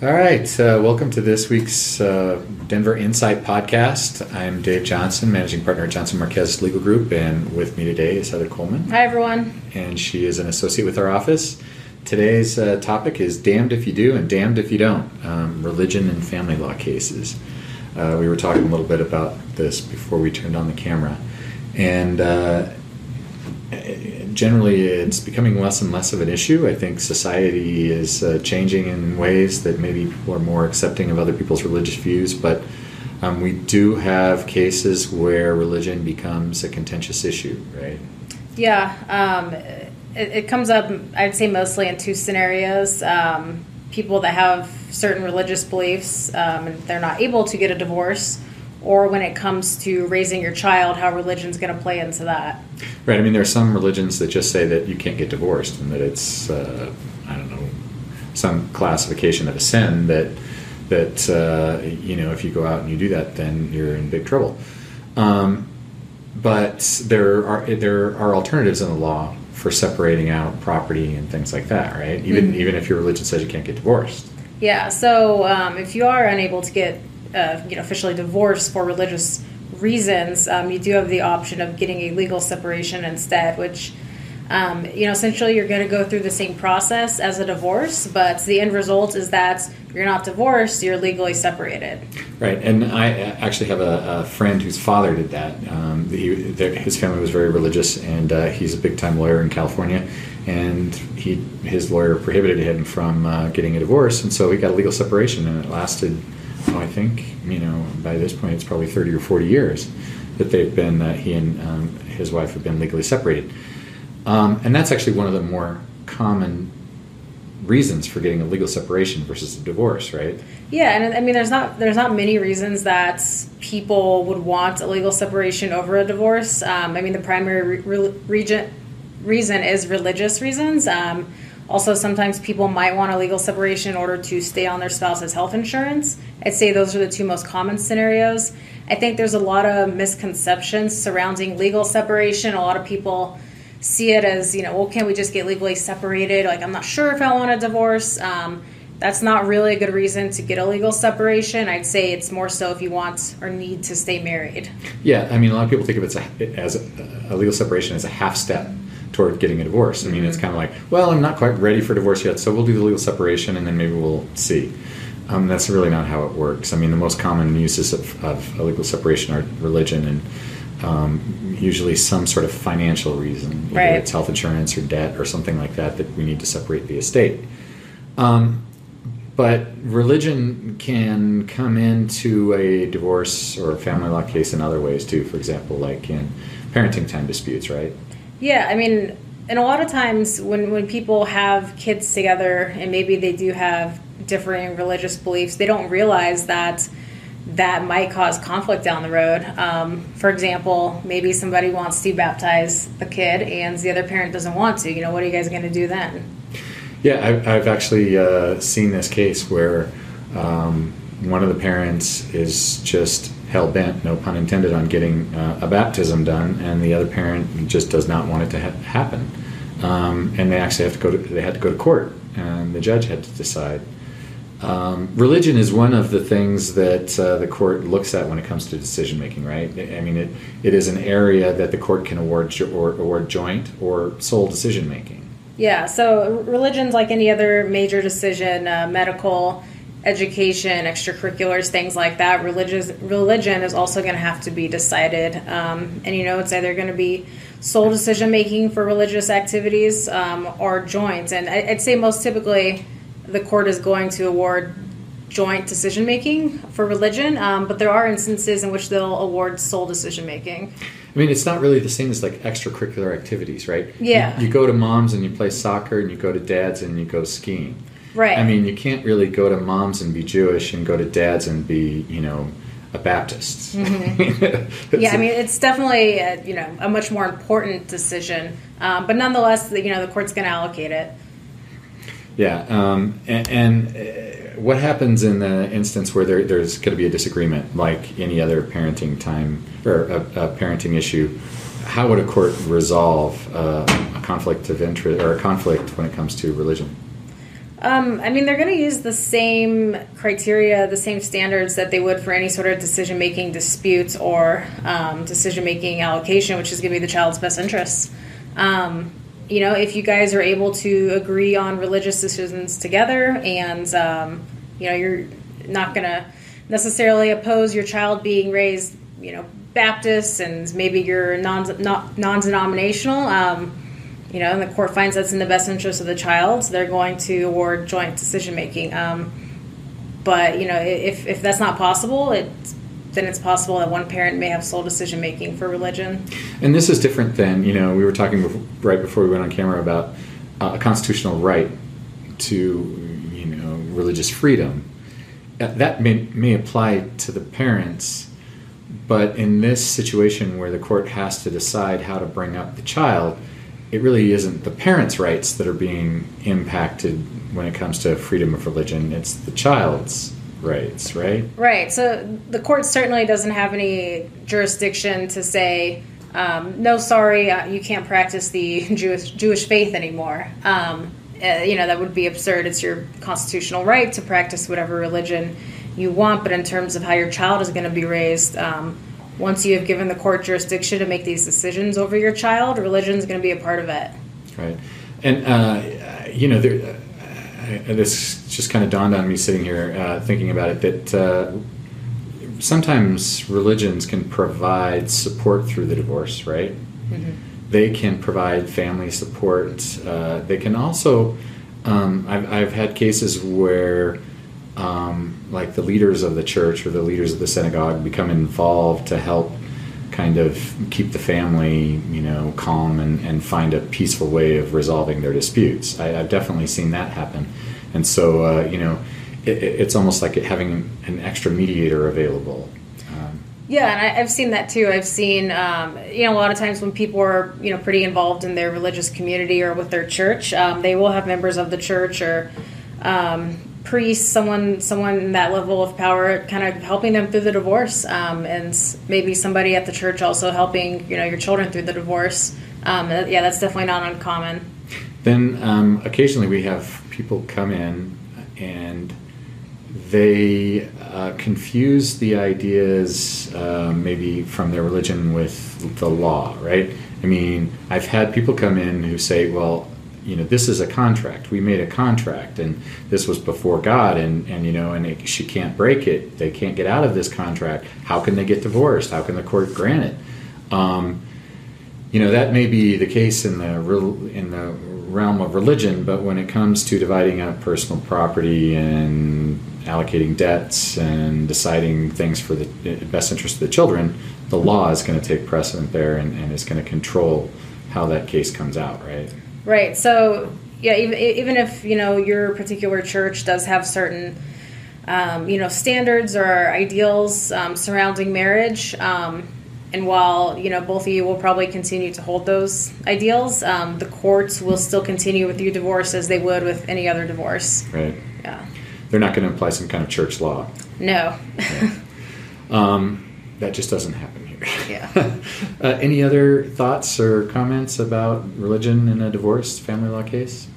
All right, uh, welcome to this week's uh, Denver Insight podcast. I'm Dave Johnson, managing partner at Johnson Marquez Legal Group, and with me today is Heather Coleman. Hi, everyone. And she is an associate with our office. Today's uh, topic is damned if you do and damned if you don't um, religion and family law cases. Uh, we were talking a little bit about this before we turned on the camera. And uh, generally it's becoming less and less of an issue. I think society is uh, changing in ways that maybe people are more accepting of other people's religious views, but um, we do have cases where religion becomes a contentious issue, right? Yeah, um, it, it, comes up, I'd say, mostly in two scenarios. Um, people that have certain religious beliefs um, and they're not able to get a divorce or when it comes to raising your child, how religion's going to play into that. Right. I mean, there are some religions that just say that you can't get divorced and that it's, uh, I don't know, some classification of a sin that that uh, you know if you go out and you do that, then you're in big trouble. Um, but there are there are alternatives in the law for separating out property and things like that, right? Even mm-hmm. even if your religion says you can't get divorced. Yeah. So um, if you are unable to get uh, you know officially divorced for religious reasons, um, you do have the option of getting a legal separation instead, which um, you know essentially you're going to go through the same process as a divorce, but the end result is that you're not divorced; you're legally separated. Right, and I actually have a, a friend whose father did that. Um, he, his family was very religious, and uh, he's a big time lawyer in California. And he, his lawyer prohibited him from uh, getting a divorce, and so he got a legal separation, and it lasted I think you know by this point it's probably 30 or 40 years that they've been uh, he and um, his wife have been legally separated, um, and that's actually one of the more common reasons for getting a legal separation versus a divorce, right? Yeah, and I mean, there's not there's not many reasons that people would want a legal separation over a divorce. Um, I mean, the primary re- region, reason is religious reasons. Um, also, sometimes people might want a legal separation in order to stay on their spouse's health insurance. I'd say those are the two most common scenarios. I think there's a lot of misconceptions surrounding legal separation. A lot of people see it as, you know, well, can't we just get legally separated? Like, I'm not sure if I want a divorce. Um, that's not really a good reason to get a legal separation. I'd say it's more so if you want or need to stay married. Yeah, I mean, a lot of people think of it as a, as a, a legal separation as a half step toward getting a divorce. I mean, mm-hmm. it's kind of like, well, I'm not quite ready for divorce yet, so we'll do the legal separation and then maybe we'll see. Um, that's really not how it works. I mean, the most common uses of, of a legal separation are religion and um, usually some sort of financial reason, whether right. it's health insurance or debt or something like that, that we need to separate the estate. Um, but religion can come into a divorce or a family law case in other ways too. For example, like in parenting time disputes, right? Yeah, I mean, and a lot of times when, when people have kids together and maybe they do have differing religious beliefs, they don't realize that that might cause conflict down the road. Um, for example, maybe somebody wants to baptize the kid and the other parent doesn't want to. You know, what are you guys going to do then? Yeah, I've, I've actually uh, seen this case where um, one of the parents is just hell bent, no pun intended, on getting uh, a baptism done, and the other parent just does not want it to ha- happen. Um, and they actually have to go to they had to go to court, and the judge had to decide. Um, religion is one of the things that uh, the court looks at when it comes to decision making, right? I mean, it, it is an area that the court can award jo- or award joint or sole decision making. Yeah, so religion's like any other major decision, uh, medical education, extracurriculars, things like that. Religious religion is also going to have to be decided, um, and you know it's either going to be sole decision making for religious activities um, or joint. And I'd say most typically the court is going to award joint decision making for religion, um, but there are instances in which they'll award sole decision making. I mean, it's not really the same as like extracurricular activities, right? Yeah. You, you, go to mom's and you play soccer, and you go to dad's and you go skiing. Right. I mean, you can't really go to mom's and be Jewish and go to dad's and be, you know, a Baptist. Mm-hmm. yeah, I mean, it's definitely a, you know a much more important decision, um, but nonetheless, you know, the court's going to allocate it. Yeah, um, and, and uh, what happens in the instance where there, there's going to be a disagreement, like any other parenting time or a, a parenting issue? How would a court resolve uh, a conflict of interest or a conflict when it comes to religion? Um, I mean, they're going to use the same criteria, the same standards that they would for any sort of decision making disputes or um, decision making allocation, which is going to be the child's best interests. Um, you know, if you guys are able to agree on religious decisions together and, um, you know, you're not going to necessarily oppose your child being raised, you know, Baptist and maybe you're non non denominational um, you know, and the court finds that's in the best interest of the child, they're going to award joint decision making. Um, but you know, if, if that's not possible, it then it's possible that one parent may have sole decision making for religion. And this is different than you know we were talking before, right before we went on camera about uh, a constitutional right to you know religious freedom. Uh, that may, may apply to the parents, but in this situation where the court has to decide how to bring up the child, it really isn't the parents' rights that are being impacted when it comes to freedom of religion. It's the child's rights, right? Right. So the court certainly doesn't have any jurisdiction to say, um, no, sorry, uh, you can't practice the Jewish Jewish faith anymore. Um, uh, you know that would be absurd. It's your constitutional right to practice whatever religion you want, but in terms of how your child is going to be raised. Um, once you have given the court jurisdiction to make these decisions over your child, religion is going to be a part of it. Right. And, uh, you know, there, uh, this just kind of dawned on me sitting here uh, thinking about it that uh, sometimes religions can provide support through the divorce, right? Mm-hmm. They can provide family support. Uh, they can also, um, I've, I've had cases where um, like the leaders of the church or the leaders of the synagogue become involved to help kind of keep the family, you know, calm and, and find a peaceful way of resolving their disputes. I, have definitely seen that happen. And so, uh, you know, it, it's almost like having an extra mediator available. Um, yeah, and I, have seen that too. I've seen, um, you know, a lot of times when people are, you know, pretty involved in their religious community or with their church, um, they will have members of the church or um, priest, someone someone in that level of power, kind of helping them through the divorce, um, and maybe somebody at the church also helping you know your children through the divorce. Um, yeah, that's definitely not uncommon. Then um, occasionally we have people come in and they uh, confuse the ideas uh, maybe from their religion with the law, right? I mean, I've had people come in who say, well, you know this is a contract. We made a contract and this was before god and and you know and it, she can't break it. They can't get out of this contract. How can they get divorced? How can the court grant it? Um, you know that may be the case in the in the realm of religion but when it comes to dividing up personal property and allocating debts and deciding things for the best interest of the children the law is going to take precedent there and, and is going to control how that case comes out right Right. So yeah, even even if you know your particular church does have certain um, you know standards or ideals um, surrounding marriage. Um, and while you know both of you will probably continue to hold those ideals, um, the courts will still continue with your divorce as they would with any other divorce. Right. Yeah. They're not going to apply some kind of church law. No. Yeah. Um, that just doesn't happen yeah. uh, any other thoughts or comments about religion in a divorce family law case?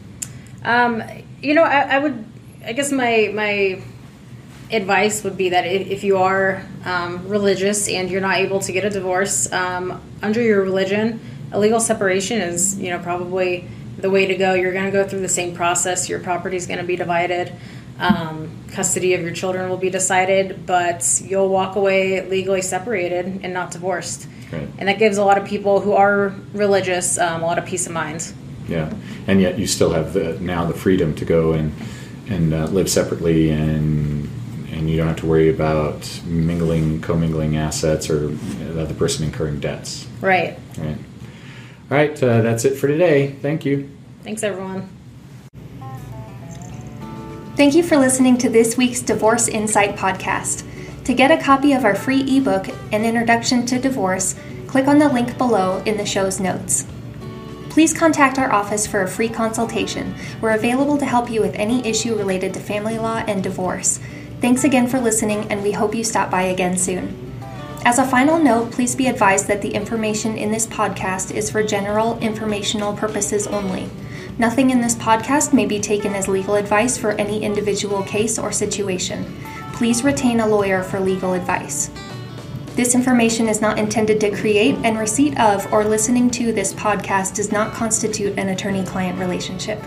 Um, you know, I, I, would. I guess my my advice would be that if, if you are um, religious and you're not able to get a divorce um, under your religion, a legal separation is you know probably the way to go. You're going to go through the same process. Your property is going to be divided. Um, custody of your children will be decided, but you'll walk away legally separated and not divorced. Right. And that gives a lot of people who are religious um, a lot of peace of mind. Yeah, and yet you still have the now the freedom to go and and uh, live separately, and and you don't have to worry about mingling, commingling assets, or the other person incurring debts. Right. Right. All right. Uh, that's it for today. Thank you. Thanks, everyone. Thank you for listening to this week's Divorce Insight podcast. To get a copy of our free ebook, An Introduction to Divorce, click on the link below in the show's notes. Please contact our office for a free consultation. We're available to help you with any issue related to family law and divorce. Thanks again for listening, and we hope you stop by again soon. As a final note, please be advised that the information in this podcast is for general informational purposes only. Nothing in this podcast may be taken as legal advice for any individual case or situation. Please retain a lawyer for legal advice. This information is not intended to create, and receipt of or listening to this podcast does not constitute an attorney client relationship.